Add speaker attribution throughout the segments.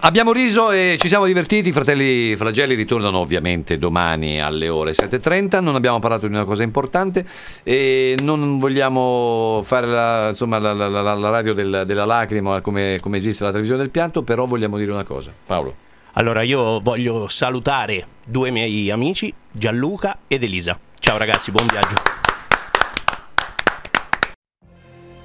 Speaker 1: Abbiamo riso e ci siamo divertiti, i fratelli Flagelli ritornano ovviamente domani alle ore 7.30, non abbiamo parlato di una cosa importante e non vogliamo fare la, insomma, la, la, la radio del, della lacrima come, come esiste la televisione del pianto, però vogliamo dire una cosa. Paolo.
Speaker 2: Allora io voglio salutare due miei amici, Gianluca ed Elisa. Ciao ragazzi, buon viaggio.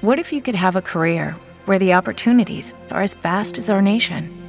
Speaker 3: What if you could have a career where the opportunities are as vast as our nation,